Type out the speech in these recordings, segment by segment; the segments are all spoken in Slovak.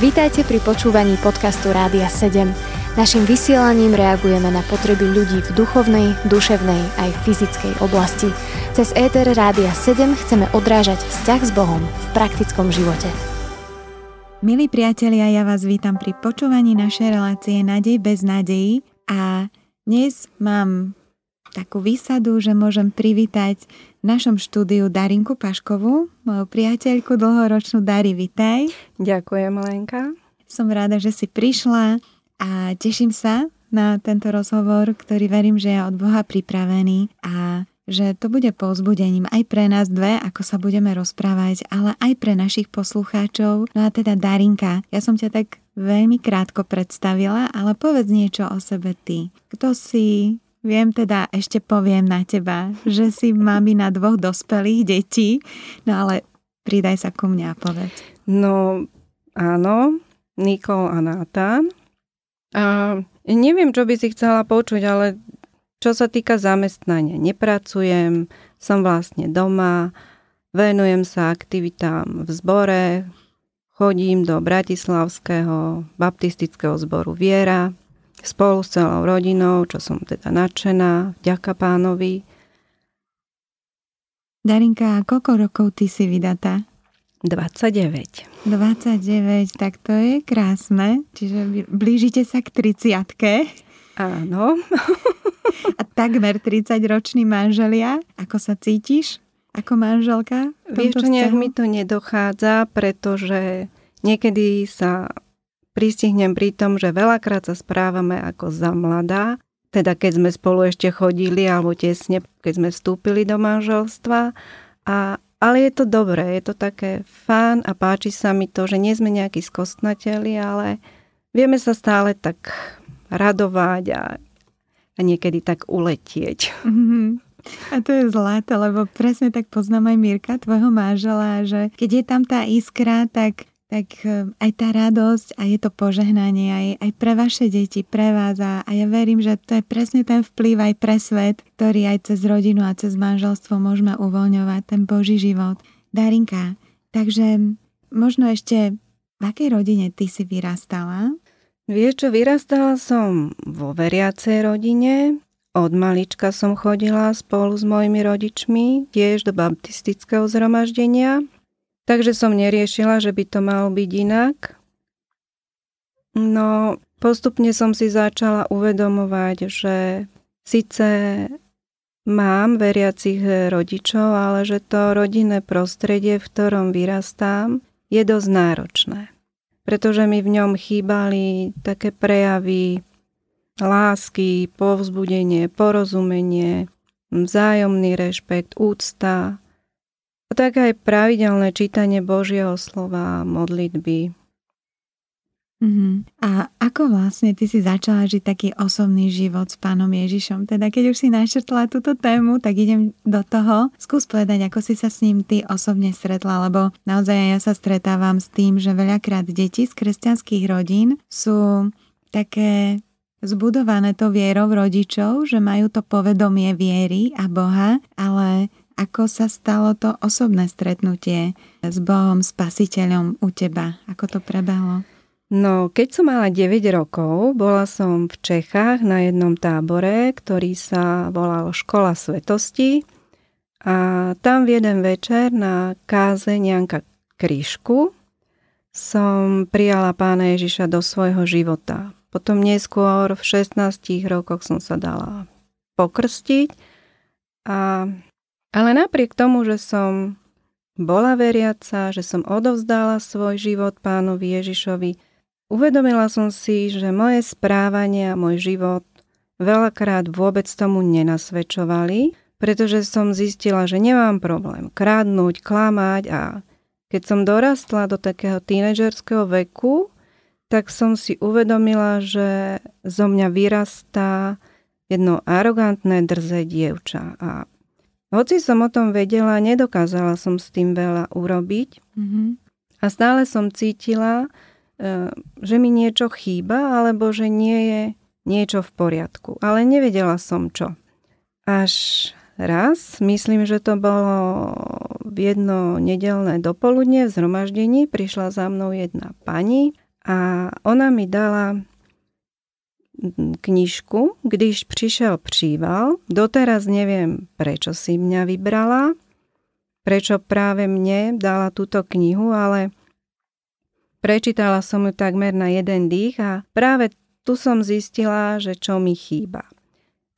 Vítajte pri počúvaní podcastu Rádia 7. Naším vysielaním reagujeme na potreby ľudí v duchovnej, duševnej aj fyzickej oblasti. Cez ETR Rádia 7 chceme odrážať vzťah s Bohom v praktickom živote. Milí priatelia, ja vás vítam pri počúvaní našej relácie Nádej bez nádejí a dnes mám takú výsadu, že môžem privítať v našom štúdiu Darinku Paškovú, moju priateľku dlhoročnú Dari, vitaj. Ďakujem, Lenka. Som rada, že si prišla a teším sa na tento rozhovor, ktorý verím, že je od Boha pripravený a že to bude povzbudením aj pre nás dve, ako sa budeme rozprávať, ale aj pre našich poslucháčov. No a teda Darinka, ja som ťa tak veľmi krátko predstavila, ale povedz niečo o sebe ty. Kto si, Viem teda, ešte poviem na teba, že si mami na dvoch dospelých detí, no ale pridaj sa ku mňa a povedz. No, áno, Nikol a Natán. A neviem, čo by si chcela počuť, ale čo sa týka zamestnania, nepracujem, som vlastne doma, venujem sa aktivitám v zbore, chodím do Bratislavského baptistického zboru Viera, spolu s celou rodinou, čo som teda nadšená, vďaka pánovi. Darinka, koľko rokov ty si vydatá? 29. 29, tak to je krásne. Čiže blížite sa k 30 Áno. a takmer 30 roční manželia. Ako sa cítiš ako manželka? Vieš nejak mi to nedochádza, pretože niekedy sa pristihnem pri tom, že veľakrát sa správame ako za mladá, teda keď sme spolu ešte chodili alebo tesne, keď sme vstúpili do manželstva. A, ale je to dobré, je to také fán a páči sa mi to, že nie sme nejakí skostnateli, ale vieme sa stále tak radovať a, a niekedy tak uletieť. Mm-hmm. A to je zlaté, lebo presne tak poznám aj Mirka, tvojho manžela, že keď je tam tá iskra, tak tak e, aj tá radosť a je to požehnanie aj, aj pre vaše deti, pre vás a, a ja verím, že to je presne ten vplyv aj pre svet, ktorý aj cez rodinu a cez manželstvo môžeme uvoľňovať, ten Boží život. Darinka, takže možno ešte v akej rodine ty si vyrastala? Vieš čo, vyrastala som vo veriacej rodine. Od malička som chodila spolu s mojimi rodičmi tiež do baptistického zhromaždenia Takže som neriešila, že by to malo byť inak. No, postupne som si začala uvedomovať, že síce mám veriacich rodičov, ale že to rodinné prostredie, v ktorom vyrastám, je dosť náročné. Pretože mi v ňom chýbali také prejavy lásky, povzbudenie, porozumenie, vzájomný rešpekt, úcta, a tak aj pravidelné čítanie Božieho slova, modlitby. Uh-huh. A ako vlastne ty si začala žiť taký osobný život s pánom Ježišom? Teda keď už si našrtla túto tému, tak idem do toho. Skús povedať, ako si sa s ním ty osobne stretla, lebo naozaj ja sa stretávam s tým, že veľakrát deti z kresťanských rodín sú také zbudované to vierou rodičov, že majú to povedomie viery a Boha, ale ako sa stalo to osobné stretnutie s Bohom, spasiteľom u teba? Ako to prebehlo? No, keď som mala 9 rokov, bola som v Čechách na jednom tábore, ktorý sa volal Škola svetosti. A tam v jeden večer na káze Janka Krížku som prijala pána Ježiša do svojho života. Potom neskôr v 16 rokoch som sa dala pokrstiť a ale napriek tomu, že som bola veriaca, že som odovzdala svoj život pánovi Ježišovi, uvedomila som si, že moje správanie a môj život veľakrát vôbec tomu nenasvedčovali, pretože som zistila, že nemám problém kradnúť, klamať a keď som dorastla do takého tínedžerského veku, tak som si uvedomila, že zo mňa vyrastá jedno arogantné drze dievča a hoci som o tom vedela, nedokázala som s tým veľa urobiť mm-hmm. a stále som cítila, e, že mi niečo chýba alebo že nie je niečo v poriadku. Ale nevedela som čo. Až raz, myslím, že to bolo v jedno nedelné dopoludne v zhromaždení prišla za mnou jedna pani a ona mi dala knižku, když prišiel příval. Doteraz neviem, prečo si mňa vybrala, prečo práve mne dala túto knihu, ale prečítala som ju takmer na jeden dých a práve tu som zistila, že čo mi chýba.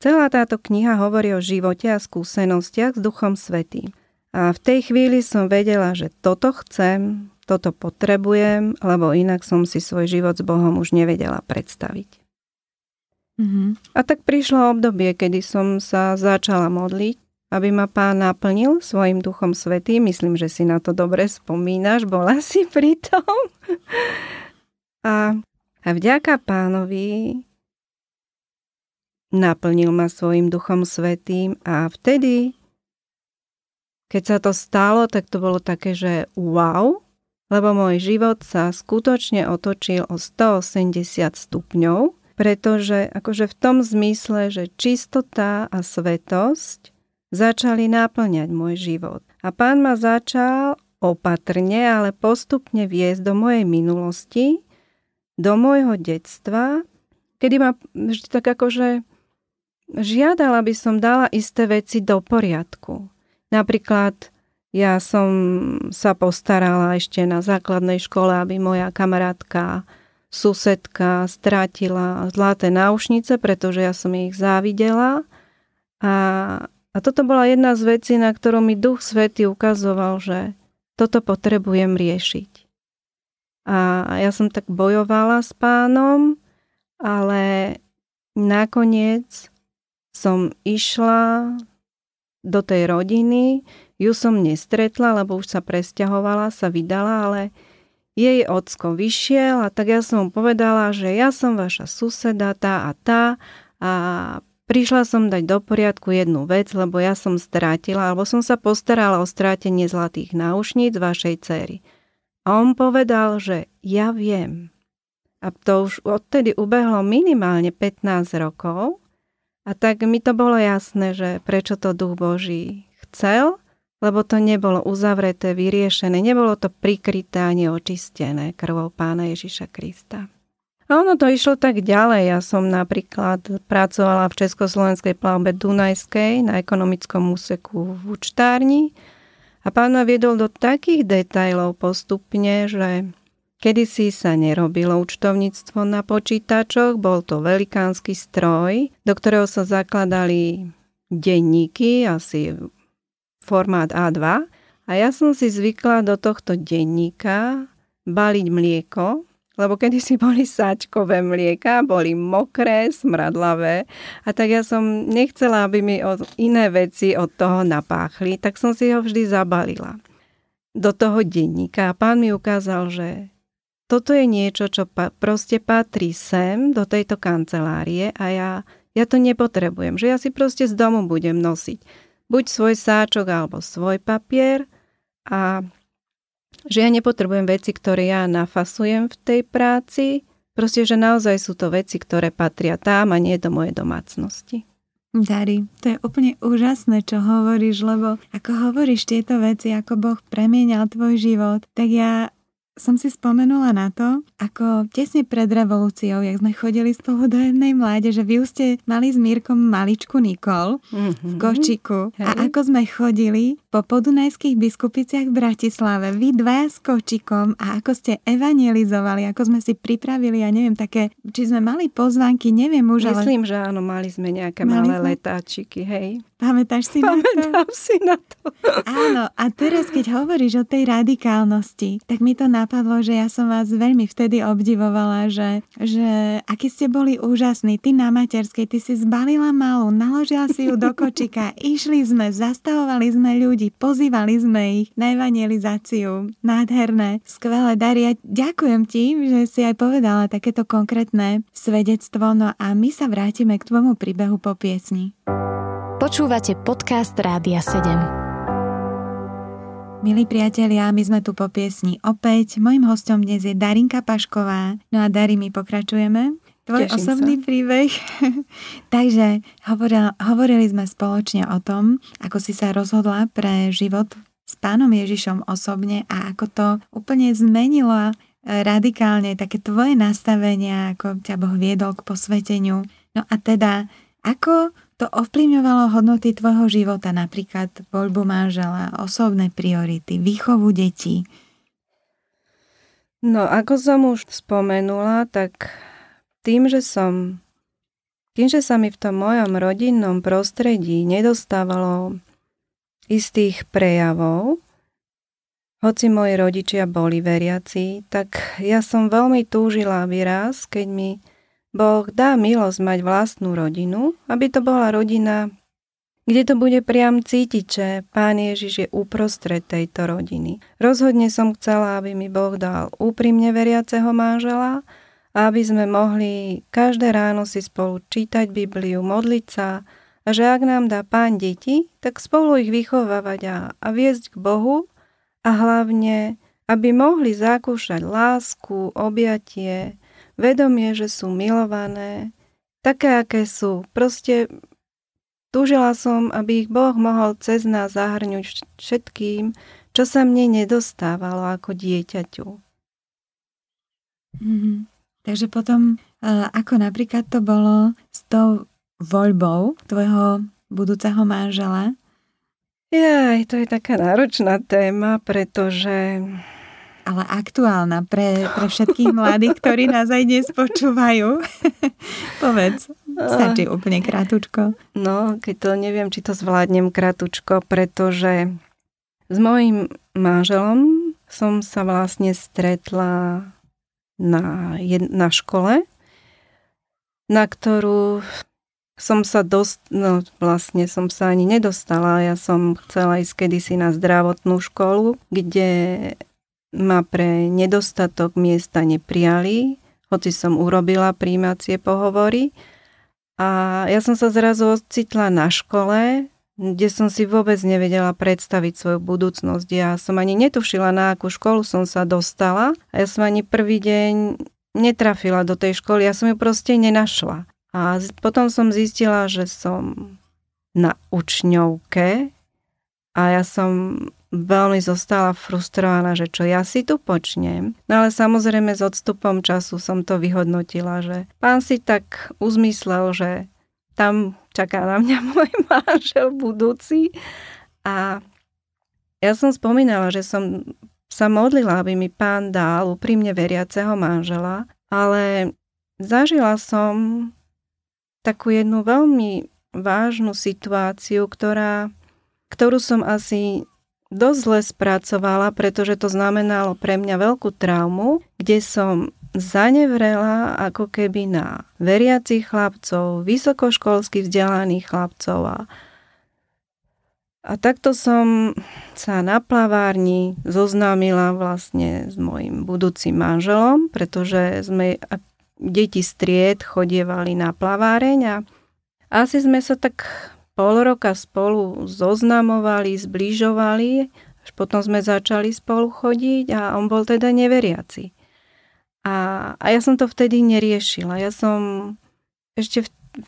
Celá táto kniha hovorí o živote a skúsenostiach s Duchom Svetým. A v tej chvíli som vedela, že toto chcem, toto potrebujem, lebo inak som si svoj život s Bohom už nevedela predstaviť. Mm-hmm. A tak prišlo obdobie, kedy som sa začala modliť, aby ma pán naplnil svojim duchom svetým. Myslím, že si na to dobre spomínaš, bola si pri tom. a, a vďaka pánovi naplnil ma svojim duchom svetým a vtedy, keď sa to stalo, tak to bolo také, že wow, lebo môj život sa skutočne otočil o 180 stupňov pretože akože v tom zmysle, že čistota a svetosť začali náplňať môj život. A pán ma začal opatrne, ale postupne viesť do mojej minulosti, do môjho detstva, kedy ma vždy tak akože žiadal, aby som dala isté veci do poriadku. Napríklad ja som sa postarala ešte na základnej škole, aby moja kamarátka susedka strátila zlaté náušnice, pretože ja som ich závidela. A, a toto bola jedna z vecí, na ktorú mi Duch Svety ukazoval, že toto potrebujem riešiť. A ja som tak bojovala s pánom, ale nakoniec som išla do tej rodiny, ju som nestretla, lebo už sa presťahovala, sa vydala, ale jej ocko vyšiel a tak ja som mu povedala, že ja som vaša suseda, tá a tá a prišla som dať do poriadku jednu vec, lebo ja som strátila, alebo som sa postarala o strátenie zlatých náušníc vašej cery. A on povedal, že ja viem. A to už odtedy ubehlo minimálne 15 rokov a tak mi to bolo jasné, že prečo to Duch Boží chcel lebo to nebolo uzavreté, vyriešené, nebolo to prikryté ani očistené krvou pána Ježiša Krista. A ono to išlo tak ďalej. Ja som napríklad pracovala v Československej plavbe Dunajskej na ekonomickom úseku v učtárni a pán ma viedol do takých detajlov postupne, že kedysi sa nerobilo účtovníctvo na počítačoch, bol to velikánsky stroj, do ktorého sa zakladali denníky, asi formát A2 a ja som si zvykla do tohto denníka baliť mlieko, lebo kedysi boli sáčkové mlieka, boli mokré, smradlavé a tak ja som nechcela, aby mi iné veci od toho napáchli, tak som si ho vždy zabalila do toho denníka a pán mi ukázal, že toto je niečo, čo pa, proste patrí sem do tejto kancelárie a ja, ja to nepotrebujem, že ja si proste z domu budem nosiť buď svoj sáčok alebo svoj papier a že ja nepotrebujem veci, ktoré ja nafasujem v tej práci, proste, že naozaj sú to veci, ktoré patria tam a nie do mojej domácnosti. Dari, to je úplne úžasné, čo hovoríš, lebo ako hovoríš tieto veci, ako Boh premienal tvoj život, tak ja som si spomenula na to, ako tesne pred revolúciou, jak sme chodili spolu do jednej že vy už ste mali s Mírkom maličku Nikol mm-hmm. v Kočiku Hej. a ako sme chodili po podunajských biskupiciach v Bratislave, vy dva s Kočikom a ako ste evangelizovali, ako sme si pripravili, ja neviem, také, či sme mali pozvánky, neviem už, Myslím, ale... že áno, mali sme nejaké mali malé sme... letáčiky, hej. Pamätáš si Pamätám na to? si na to. Áno, a teraz, keď hovoríš o tej radikálnosti, tak mi to napadlo, že ja som vás veľmi vtedy obdivovala, že, že aký ste boli úžasní. Ty na materskej, ty si zbalila malú, naložila si ju do kočika, išli sme, zastavovali sme ľudí, pozývali sme ich na evangelizáciu. Nádherné, skvelé. Daria, ďakujem ti, že si aj povedala takéto konkrétne svedectvo. No a my sa vrátime k tvojmu príbehu po piesni. Počúvate podcast Rádia 7. Milí priatelia, my sme tu po piesni opäť. Mojím hostom dnes je Darinka Pašková. No a Dari, my pokračujeme. Tvoj Teším osobný sa. príbeh. Takže hovorili, hovorili sme spoločne o tom, ako si sa rozhodla pre život s pánom Ježišom osobne a ako to úplne zmenilo radikálne také tvoje nastavenia, ako ťa Boh viedol k posveteniu. No a teda, ako to ovplyvňovalo hodnoty tvojho života, napríklad voľbu manžela, osobné priority, výchovu detí? No, ako som už spomenula, tak tým, že som tým, že sa mi v tom mojom rodinnom prostredí nedostávalo istých prejavov, hoci moji rodičia boli veriaci, tak ja som veľmi túžila, aby keď mi Boh dá milosť mať vlastnú rodinu, aby to bola rodina, kde to bude priam cítiť, že Pán Ježiš je uprostred tejto rodiny. Rozhodne som chcela, aby mi Boh dal úprimne veriaceho manžela, aby sme mohli každé ráno si spolu čítať Bibliu, modliť sa a že ak nám dá Pán deti, tak spolu ich vychovávať a, a viesť k Bohu a hlavne, aby mohli zakúšať lásku, objatie, vedomie, že sú milované, také, aké sú. Proste túžila som, aby ich Boh mohol cez nás zahrňuť všetkým, čo sa mne nedostávalo ako dieťaťu. Mm-hmm. Takže potom, e, ako napríklad to bolo s tou voľbou tvojho budúceho manžela? Jaj, to je taká náročná téma, pretože... Ale aktuálna pre, pre všetkých mladých, ktorí nás aj dnes počúvajú. Povedz, stačí úplne kratučko. No, keď to neviem, či to zvládnem kratučko, pretože s mojim manželom som sa vlastne stretla na, na škole, na ktorú som sa dosť, no vlastne som sa ani nedostala. Ja som chcela ísť kedysi na zdravotnú školu, kde ma pre nedostatok miesta neprijali, hoci som urobila príjmacie pohovory. A ja som sa zrazu ocitla na škole, kde som si vôbec nevedela predstaviť svoju budúcnosť. Ja som ani netušila, na akú školu som sa dostala. A ja som ani prvý deň netrafila do tej školy, ja som ju proste nenašla. A potom som zistila, že som na učňovke a ja som veľmi zostala frustrovaná, že čo ja si tu počnem. No ale samozrejme s odstupom času som to vyhodnotila, že pán si tak uzmyslel, že tam čaká na mňa môj manžel budúci a ja som spomínala, že som sa modlila, aby mi pán dal úprimne veriaceho manžela, ale zažila som takú jednu veľmi vážnu situáciu, ktorá, ktorú som asi dosť zle spracovala, pretože to znamenalo pre mňa veľkú traumu, kde som zanevrela ako keby na veriacich chlapcov, vysokoškolsky vzdelaných chlapcov a, a takto som sa na plavárni zoznámila vlastne s mojim budúcim manželom, pretože sme deti stried chodievali na plaváreň a asi sme sa tak pol roka spolu zoznamovali, zbližovali, až potom sme začali spolu chodiť a on bol teda neveriaci. A, a ja som to vtedy neriešila. Ja som ešte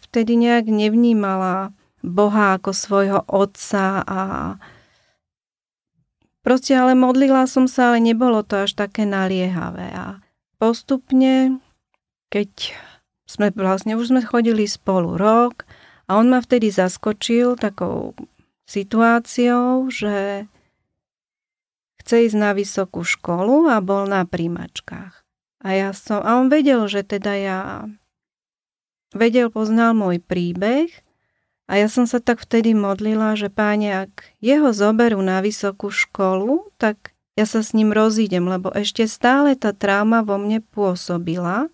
vtedy nejak nevnímala Boha ako svojho otca a proste ale modlila som sa, ale nebolo to až také naliehavé. A postupne keď sme vlastne, už sme chodili spolu rok a on ma vtedy zaskočil takou situáciou, že chce ísť na vysokú školu a bol na príjmačkách. A ja som, a on vedel, že teda ja vedel, poznal môj príbeh a ja som sa tak vtedy modlila, že páne, ak jeho zoberú na vysokú školu, tak ja sa s ním rozídem, lebo ešte stále tá trauma vo mne pôsobila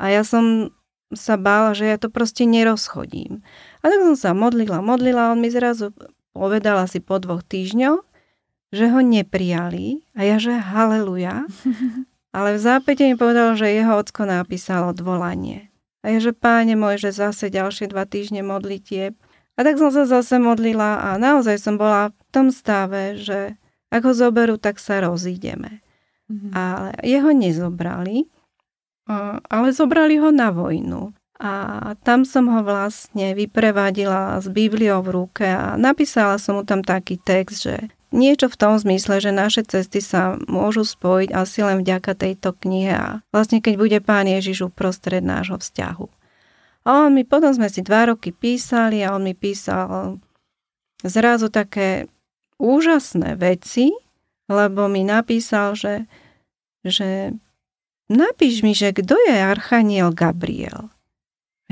a ja som sa bála, že ja to proste nerozchodím. A tak som sa modlila, modlila, on mi zrazu povedal asi po dvoch týždňoch, že ho neprijali a ja, že haleluja. Ale v zápäte mi povedal, že jeho ocko napísal odvolanie. A ja, že páne môj, že zase ďalšie dva týždne modlitie. A tak som sa zase modlila a naozaj som bola v tom stave, že ak ho zoberú, tak sa rozídeme. Mm-hmm. Ale jeho nezobrali ale zobrali ho na vojnu. A tam som ho vlastne vyprevadila s Bibliou v ruke a napísala som mu tam taký text, že niečo v tom zmysle, že naše cesty sa môžu spojiť asi len vďaka tejto knihe a vlastne keď bude Pán Ježiš uprostred nášho vzťahu. A on mi, potom sme si dva roky písali a on mi písal zrazu také úžasné veci, lebo mi napísal, že, že napíš mi, že kto je Archaniel Gabriel.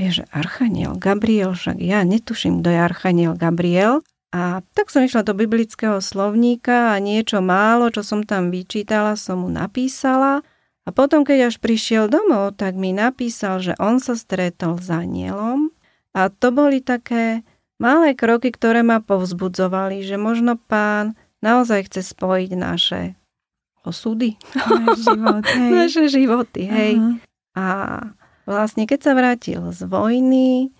Že Archaniel Gabriel, však ja netuším, kto je Archaniel Gabriel. A tak som išla do biblického slovníka a niečo málo, čo som tam vyčítala, som mu napísala. A potom, keď až prišiel domov, tak mi napísal, že on sa stretol s anielom. A to boli také malé kroky, ktoré ma povzbudzovali, že možno pán naozaj chce spojiť naše osudy. Naše životy. naše životy, hej. Uh-huh. A Vlastne, keď sa vrátil z vojny,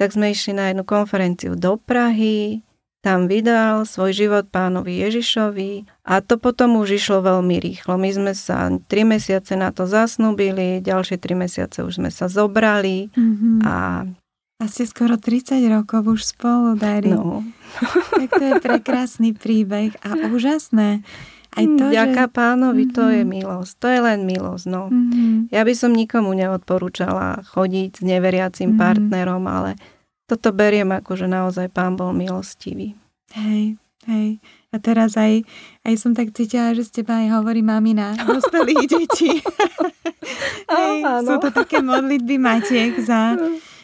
tak sme išli na jednu konferenciu do Prahy, tam vydal svoj život pánovi Ježišovi a to potom už išlo veľmi rýchlo. My sme sa tri mesiace na to zasnúbili, ďalšie tri mesiace už sme sa zobrali mm-hmm. a a ste skoro 30 rokov už spolu, Dari. No. tak to je prekrásny príbeh a úžasné. Aj to, Ďaká že... pánovi, mm-hmm. to je mhm. milosť. To je len milosť. No. Mm-hmm. Ja by som nikomu neodporúčala chodiť s neveriacim mm-hmm. partnerom, ale toto beriem ako, že naozaj pán bol milostivý. Hej, hej. A teraz aj, aj som tak cítila, že z teba aj hovorí mamina dospelých detí. hej, sú to také modlitby Matiek za,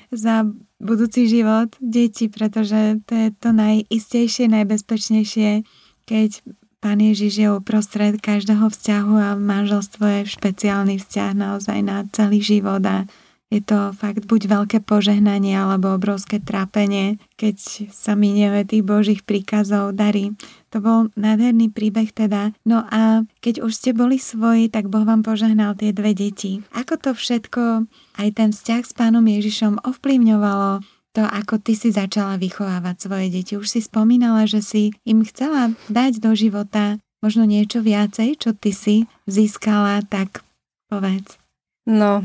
za budúci život detí, pretože to je to najistejšie, najbezpečnejšie, keď Pán Ježiš je uprostred každého vzťahu a manželstvo je špeciálny vzťah naozaj na celý život a je to fakt buď veľké požehnanie alebo obrovské trápenie, keď sa minieme tých Božích príkazov, darí. To bol nádherný príbeh teda. No a keď už ste boli svoji, tak Boh vám požehnal tie dve deti. Ako to všetko, aj ten vzťah s pánom Ježišom ovplyvňovalo to, ako ty si začala vychovávať svoje deti. Už si spomínala, že si im chcela dať do života možno niečo viacej, čo ty si získala, tak povedz. No,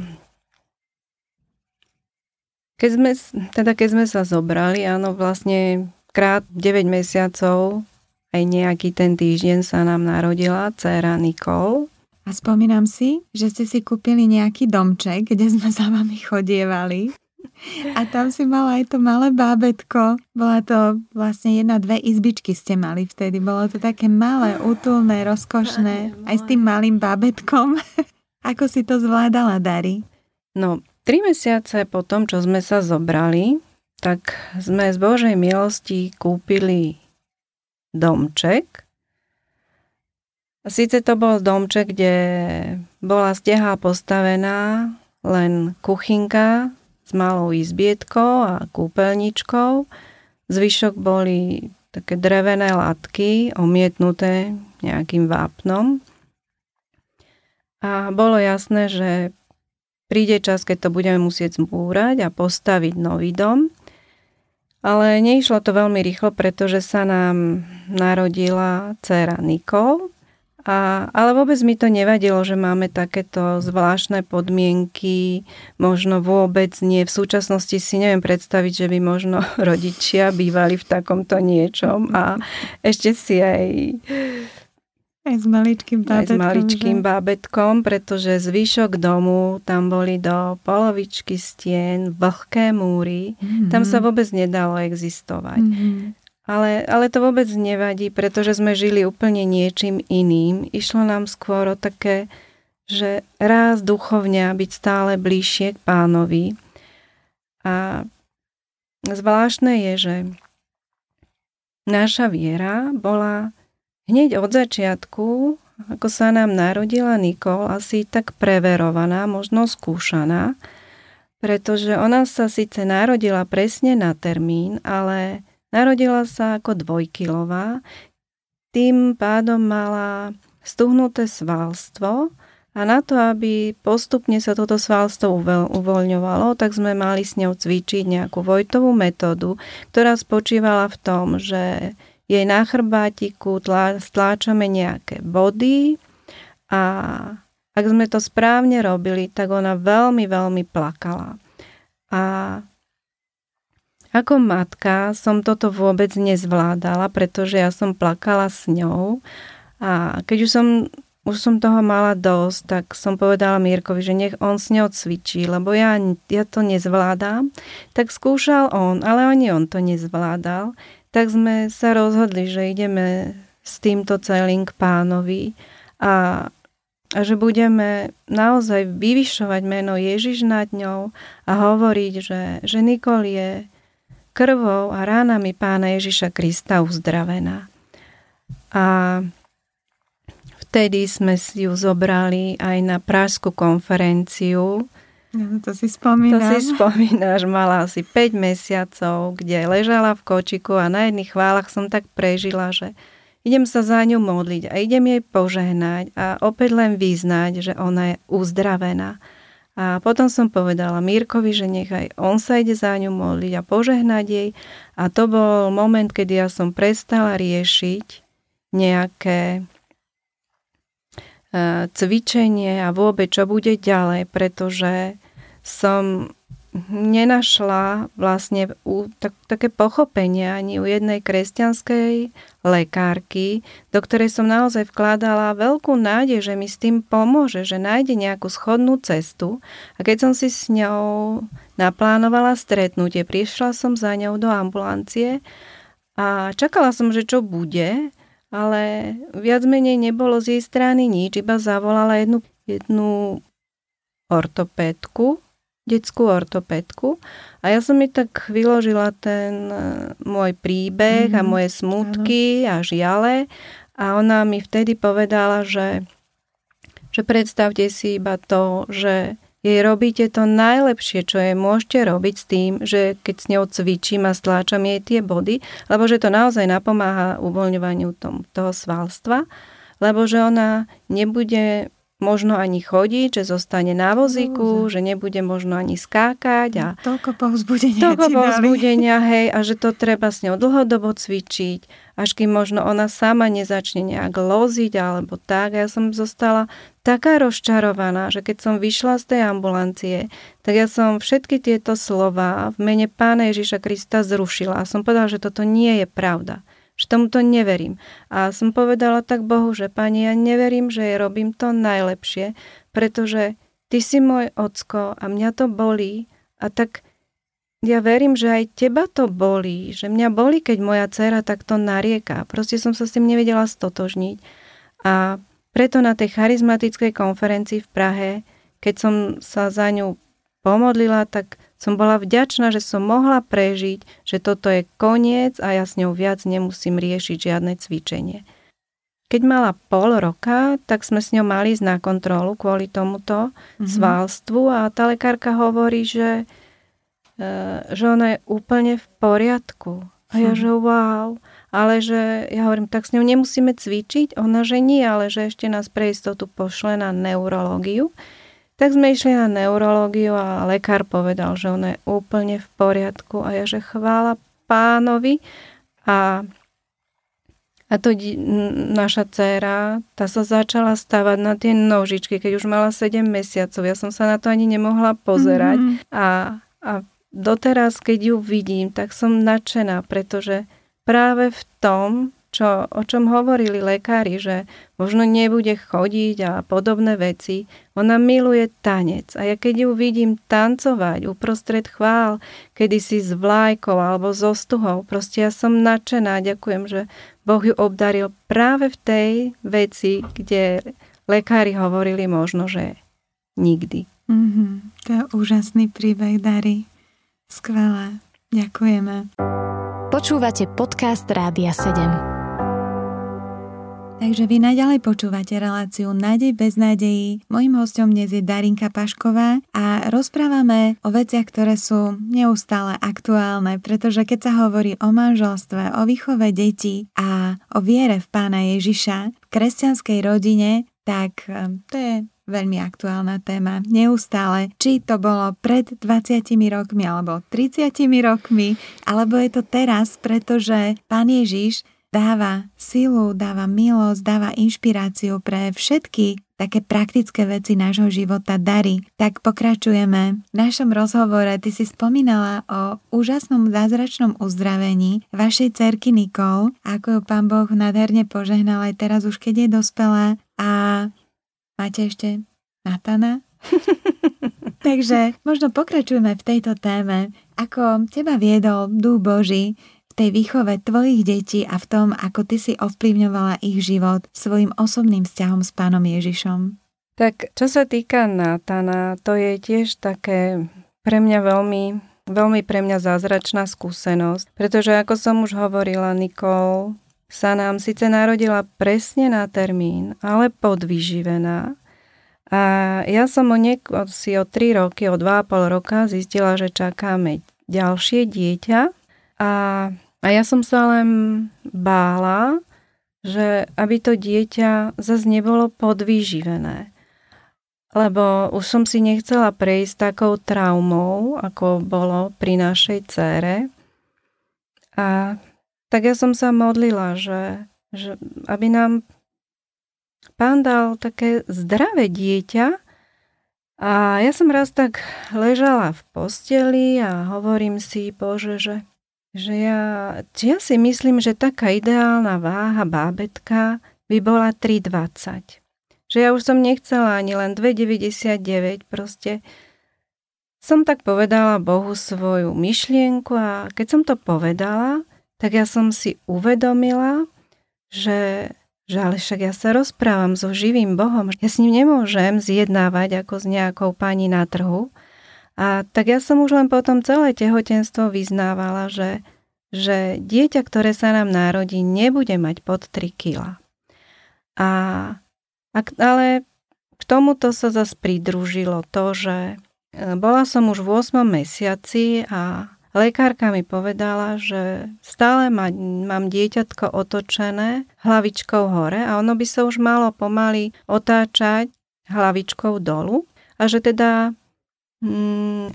keď sme, teda keď sme sa zobrali, áno, vlastne krát 9 mesiacov, aj nejaký ten týždeň sa nám narodila dcera Nikol. A spomínam si, že ste si kúpili nejaký domček, kde sme za vami chodievali. A tam si mala aj to malé bábetko. Bola to vlastne jedna, dve izbičky ste mali vtedy. Bolo to také malé, útulné, rozkošné. Aj s tým malým bábetkom. Ako si to zvládala, Dari? No, tri mesiace po tom, čo sme sa zobrali, tak sme z Božej milosti kúpili domček. A síce to bol domček, kde bola steha postavená, len kuchynka s malou izbietkou a kúpeľničkou. Zvyšok boli také drevené latky omietnuté nejakým vápnom. A bolo jasné, že príde čas, keď to budeme musieť zbúrať a postaviť nový dom. Ale neišlo to veľmi rýchlo, pretože sa nám narodila dcera Nikol a, ale vôbec mi to nevadilo, že máme takéto zvláštne podmienky, možno vôbec nie. V súčasnosti si neviem predstaviť, že by možno rodičia bývali v takomto niečom a ešte si aj aj s maličkým bábetkom. Aj s maličkým že? bábetkom, pretože zvyšok domu, tam boli do polovičky stien vlhké múry. Mm-hmm. Tam sa vôbec nedalo existovať. Mm-hmm. Ale, ale to vôbec nevadí, pretože sme žili úplne niečím iným. Išlo nám skôr o také, že raz duchovne byť stále bližšie k pánovi. A zvláštne je, že naša viera bola hneď od začiatku, ako sa nám narodila Nikol, asi tak preverovaná, možno skúšaná, pretože ona sa síce narodila presne na termín, ale Narodila sa ako dvojkilová, tým pádom mala stuhnuté svalstvo a na to, aby postupne sa toto svalstvo uvoľňovalo, tak sme mali s ňou cvičiť nejakú Vojtovú metódu, ktorá spočívala v tom, že jej na chrbátiku stláčame nejaké body a ak sme to správne robili, tak ona veľmi, veľmi plakala. A ako matka som toto vôbec nezvládala, pretože ja som plakala s ňou a keď už som, už som toho mala dosť, tak som povedala Mírkovi, že nech on s ňou cvičí, lebo ja, ja to nezvládam. Tak skúšal on, ale ani on to nezvládal. Tak sme sa rozhodli, že ideme s týmto celým k pánovi a, a že budeme naozaj vyvyšovať meno Ježiš nad ňou a hovoriť, že, že Nikol je krvou a ránami pána Ježiša Krista uzdravená. A vtedy sme si ju zobrali aj na Pražskú konferenciu. No, to si spomínam. To si spomínaš, mala asi 5 mesiacov, kde ležala v kočiku a na jedných chválach som tak prežila, že idem sa za ňu modliť a idem jej požehnať a opäť len vyznať, že ona je uzdravená. A potom som povedala Mírkovi, že nech aj on sa ide za ňu modliť a požehnať jej. A to bol moment, kedy ja som prestala riešiť nejaké e, cvičenie a vôbec čo bude ďalej, pretože som nenašla vlastne u, tak, také pochopenie ani u jednej kresťanskej lekárky, do ktorej som naozaj vkladala veľkú nádej, že mi s tým pomôže, že nájde nejakú schodnú cestu. A keď som si s ňou naplánovala stretnutie, prišla som za ňou do ambulancie a čakala som, že čo bude, ale viac menej nebolo z jej strany nič, iba zavolala jednu, jednu ortopédku, detskú ortopedku a ja som mi tak vyložila ten e, môj príbeh mm-hmm. a mhm. moje smutky a žiale a ona mi vtedy povedala, že, že predstavte si iba to, že jej robíte to najlepšie, čo jej môžete robiť s tým, že keď s ňou cvičím a stláčam jej tie body, lebo že to naozaj napomáha uvoľňovaniu tom, toho svalstva, lebo že ona nebude možno ani chodiť, že zostane na vozíku, že nebude možno ani skákať. A toľko povzbudenia. Toľko povzbudenia, hej, a že to treba s ňou dlhodobo cvičiť, až kým možno ona sama nezačne nejak loziť alebo tak. Ja som zostala taká rozčarovaná, že keď som vyšla z tej ambulancie, tak ja som všetky tieto slova v mene Pána Ježiša Krista zrušila a som povedala, že toto nie je pravda že tomuto neverím. A som povedala tak Bohu, že Pani, ja neverím, že robím to najlepšie, pretože Ty si môj ocko a mňa to bolí a tak ja verím, že aj teba to bolí, že mňa bolí, keď moja dcera takto narieka. Proste som sa s tým nevedela stotožniť. A preto na tej charizmatickej konferencii v Prahe, keď som sa za ňu pomodlila, tak som bola vďačná, že som mohla prežiť, že toto je koniec a ja s ňou viac nemusím riešiť žiadne cvičenie. Keď mala pol roka, tak sme s ňou mali ísť na kontrolu kvôli tomuto mm-hmm. svalstvu a tá lekárka hovorí, že, e, že ona je úplne v poriadku. A ja, mm. že wow, ale že ja hovorím, tak s ňou nemusíme cvičiť? Ona, že nie, ale že ešte nás pre istotu pošle na neurológiu. Tak sme išli na neurológiu a lekár povedal, že ona je úplne v poriadku a ja, že chvála pánovi a a to naša dcéra, tá sa začala stavať na tie nožičky, keď už mala 7 mesiacov. Ja som sa na to ani nemohla pozerať. Mm-hmm. A, a doteraz, keď ju vidím, tak som nadšená, pretože práve v tom, čo, o čom hovorili lekári, že možno nebude chodiť a podobné veci. Ona miluje tanec a ja keď ju vidím tancovať uprostred chvál, kedy si s vlajkou alebo so stuhou, proste ja som nadšená, ďakujem, že Boh ju obdaril práve v tej veci, kde lekári hovorili možno, že nikdy. Mm-hmm. To je úžasný príbeh, Dary. Skvelé. Ďakujeme. Počúvate podcast Rádia 7. Takže vy naďalej počúvate reláciu Nádej bez nádejí. Mojím hostom dnes je Darinka Pašková a rozprávame o veciach, ktoré sú neustále aktuálne, pretože keď sa hovorí o manželstve, o výchove detí a o viere v pána Ježiša v kresťanskej rodine, tak ehm, to je veľmi aktuálna téma. Neustále, či to bolo pred 20 rokmi alebo 30 rokmi, alebo je to teraz, pretože pán Ježiš dáva silu, dáva milosť, dáva inšpiráciu pre všetky také praktické veci nášho života, dary. Tak pokračujeme. V našom rozhovore ty si spomínala o úžasnom zázračnom uzdravení vašej cerky Nikol, ako ju pán Boh nádherne požehnal aj teraz už keď je dospelá. A máte ešte Natana? Takže možno pokračujeme v tejto téme. Ako teba viedol Duch Boží tej výchove tvojich detí a v tom, ako ty si ovplyvňovala ich život svojim osobným vzťahom s pánom Ježišom? Tak čo sa týka Natana, to je tiež také pre mňa veľmi, veľmi pre mňa zázračná skúsenosť, pretože ako som už hovorila, Nikol sa nám síce narodila presne na termín, ale podvyživená. A ja som o niek- si o 3 roky, o 2,5 roka zistila, že čakáme ďalšie dieťa a a ja som sa len bála, že aby to dieťa zase nebolo podvýživené. Lebo už som si nechcela prejsť takou traumou, ako bolo pri našej cére. A tak ja som sa modlila, že, že aby nám pán dal také zdravé dieťa. A ja som raz tak ležala v posteli a hovorím si, Bože, že že ja, ja si myslím, že taká ideálna váha bábetka by bola 3,20. Že ja už som nechcela ani len 2,99, proste som tak povedala Bohu svoju myšlienku a keď som to povedala, tak ja som si uvedomila, že, že ale však ja sa rozprávam so živým Bohom, ja s ním nemôžem zjednávať ako s nejakou pani na trhu, a tak ja som už len potom celé tehotenstvo vyznávala, že, že dieťa, ktoré sa nám narodí, nebude mať pod 3 kg. A, ale k tomuto sa zase pridružilo to, že e, bola som už v 8 mesiaci a lekárka mi povedala, že stále ma, mám dieťatko otočené hlavičkou hore a ono by sa už malo pomaly otáčať hlavičkou dolu a že teda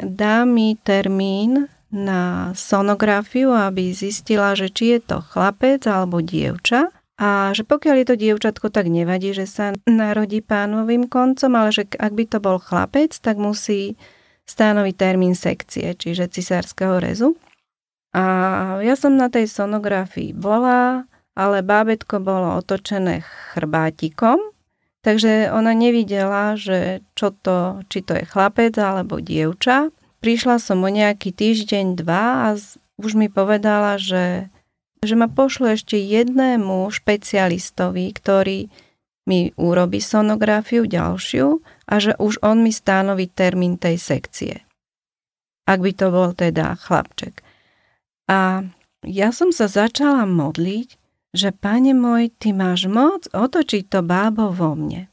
dá mi termín na sonografiu, aby zistila, že či je to chlapec alebo dievča. A že pokiaľ je to dievčatko, tak nevadí, že sa narodí pánovým koncom, ale že ak by to bol chlapec, tak musí stanoviť termín sekcie, čiže cisárskeho rezu. A ja som na tej sonografii bola, ale bábetko bolo otočené chrbátikom Takže ona nevidela, že čo to, či to je chlapec alebo dievča. Prišla som o nejaký týždeň, dva a už mi povedala, že, že ma pošlo ešte jednému špecialistovi, ktorý mi urobí sonografiu ďalšiu a že už on mi stanoví termín tej sekcie. Ak by to bol teda chlapček. A ja som sa začala modliť, že pane môj, ty máš moc otočiť to bábo vo mne.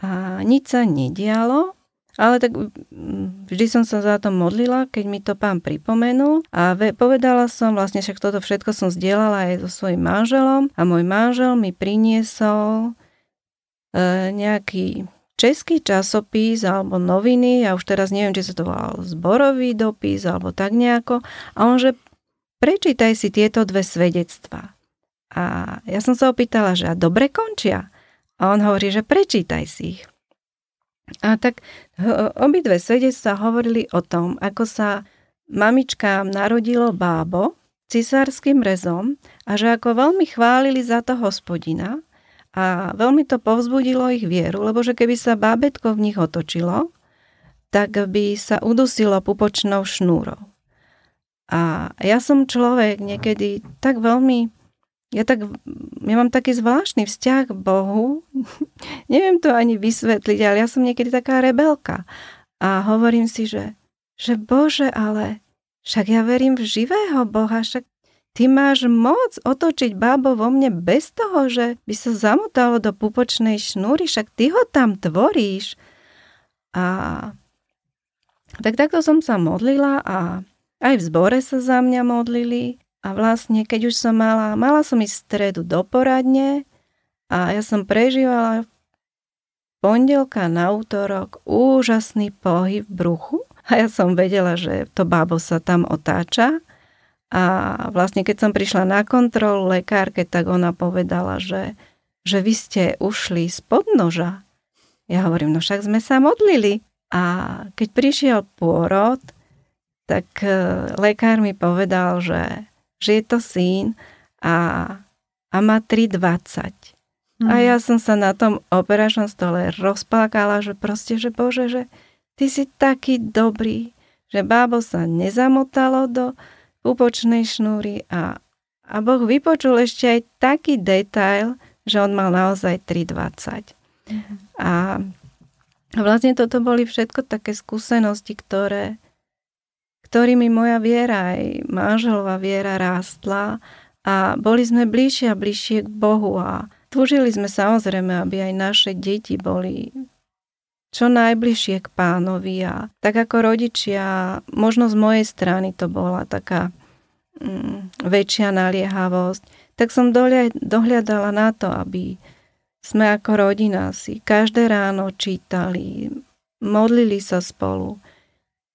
A nič sa nedialo, ale tak vždy som sa za to modlila, keď mi to pán pripomenul a povedala som, vlastne však toto všetko som zdieľala aj so svojím manželom a môj manžel mi priniesol e, nejaký český časopis alebo noviny, ja už teraz neviem, či sa to volal zborový dopis alebo tak nejako, a on, že prečítaj si tieto dve svedectvá. A ja som sa opýtala, že a dobre končia. A on hovorí, že prečítaj si ich. A tak obidve svedectvá hovorili o tom, ako sa mamičkám narodilo bábo cisárským rezom a že ako veľmi chválili za to hospodina a veľmi to povzbudilo ich vieru, lebo že keby sa bábetko v nich otočilo, tak by sa udusilo pupočnou šnúrou. A ja som človek niekedy tak veľmi ja, tak, ja mám taký zvláštny vzťah k Bohu. Neviem to ani vysvetliť, ale ja som niekedy taká rebelka. A hovorím si, že, že Bože, ale však ja verím v živého Boha, však ty máš moc otočiť bábo vo mne bez toho, že by sa zamotalo do pupočnej šnúry, však ty ho tam tvoríš. A tak takto som sa modlila a aj v zbore sa za mňa modlili a vlastne, keď už som mala, mala som ísť stredu do poradne a ja som prežívala pondelka na útorok úžasný pohyb v bruchu a ja som vedela, že to bábo sa tam otáča A vlastne keď som prišla na kontrolu lekárke, tak ona povedala, že, že vy ste ušli z podnoža. Ja hovorím, no však sme sa modlili. A keď prišiel pôrod, tak e, lekár mi povedal, že, že je to syn a, a má 3,20. Mm. A mhm. ja som sa na tom operačnom stole rozplakala, že proste, že bože, že ty si taký dobrý, že bábo sa nezamotalo do pupočnej šnúry a, a Boh vypočul ešte aj taký detail, že on mal naozaj 3,20. Mm. A vlastne toto boli všetko také skúsenosti, ktoré, ktorými moja viera aj manželová viera rástla a boli sme bližšie a bližšie k Bohu a túžili sme samozrejme, aby aj naše deti boli čo najbližšie k pánovi a tak ako rodičia, možno z mojej strany to bola taká mm, väčšia naliehavosť, tak som dohľadala na to, aby sme ako rodina si každé ráno čítali, modlili sa spolu,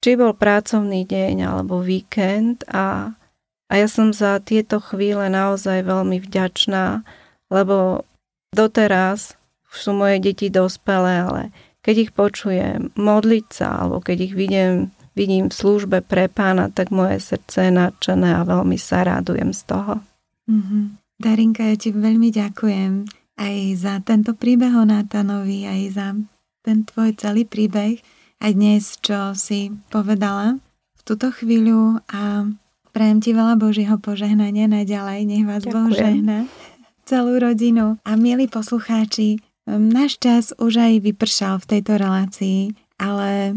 či bol pracovný deň alebo víkend a, a ja som za tieto chvíle naozaj veľmi vďačná, lebo doteraz už sú moje deti dospelé, ale keď ich počujem modliť sa alebo keď ich vidím, vidím v službe pre pána, tak moje srdce je nadšené a veľmi sa radujem z toho. Mm-hmm. Darinka, ja ti veľmi ďakujem aj za tento príbeh o Nátanovi, aj za ten tvoj celý príbeh aj dnes, čo si povedala v túto chvíľu a prajem ti veľa Božieho požehnania naďalej. Nech vás Ďakujem. Boh žehna celú rodinu. A milí poslucháči, náš čas už aj vypršal v tejto relácii, ale e,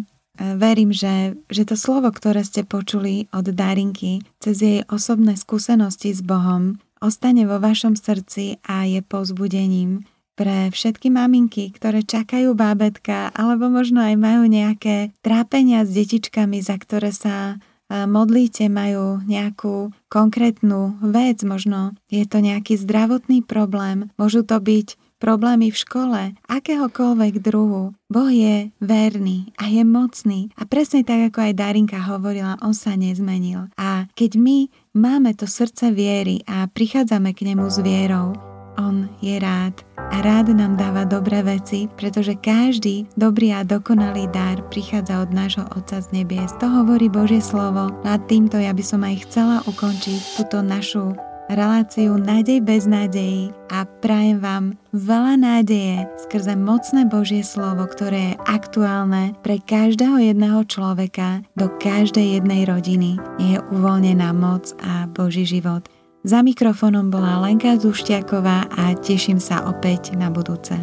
verím, že, že to slovo, ktoré ste počuli od Darinky cez jej osobné skúsenosti s Bohom, ostane vo vašom srdci a je povzbudením pre všetky maminky, ktoré čakajú bábetka alebo možno aj majú nejaké trápenia s detičkami, za ktoré sa modlíte, majú nejakú konkrétnu vec, možno je to nejaký zdravotný problém, môžu to byť problémy v škole, akéhokoľvek druhu. Boh je verný a je mocný a presne tak, ako aj Darinka hovorila, on sa nezmenil. A keď my máme to srdce viery a prichádzame k nemu s vierou, on je rád a rád nám dáva dobré veci, pretože každý dobrý a dokonalý dar prichádza od nášho Otca z nebies. To hovorí Božie slovo. No a týmto ja by som aj chcela ukončiť túto našu reláciu Nádej bez nádejí a prajem vám veľa nádeje skrze mocné Božie slovo, ktoré je aktuálne pre každého jedného človeka do každej jednej rodiny. Je uvoľnená moc a Boží život. Za mikrofónom bola Lenka Zuštiaková a teším sa opäť na budúce.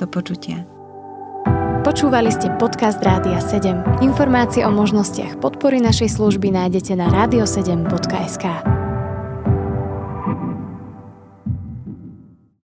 Do počutia. Počúvali ste podcast Rádia 7. Informácie o možnostiach podpory našej služby nájdete na radio7.sk.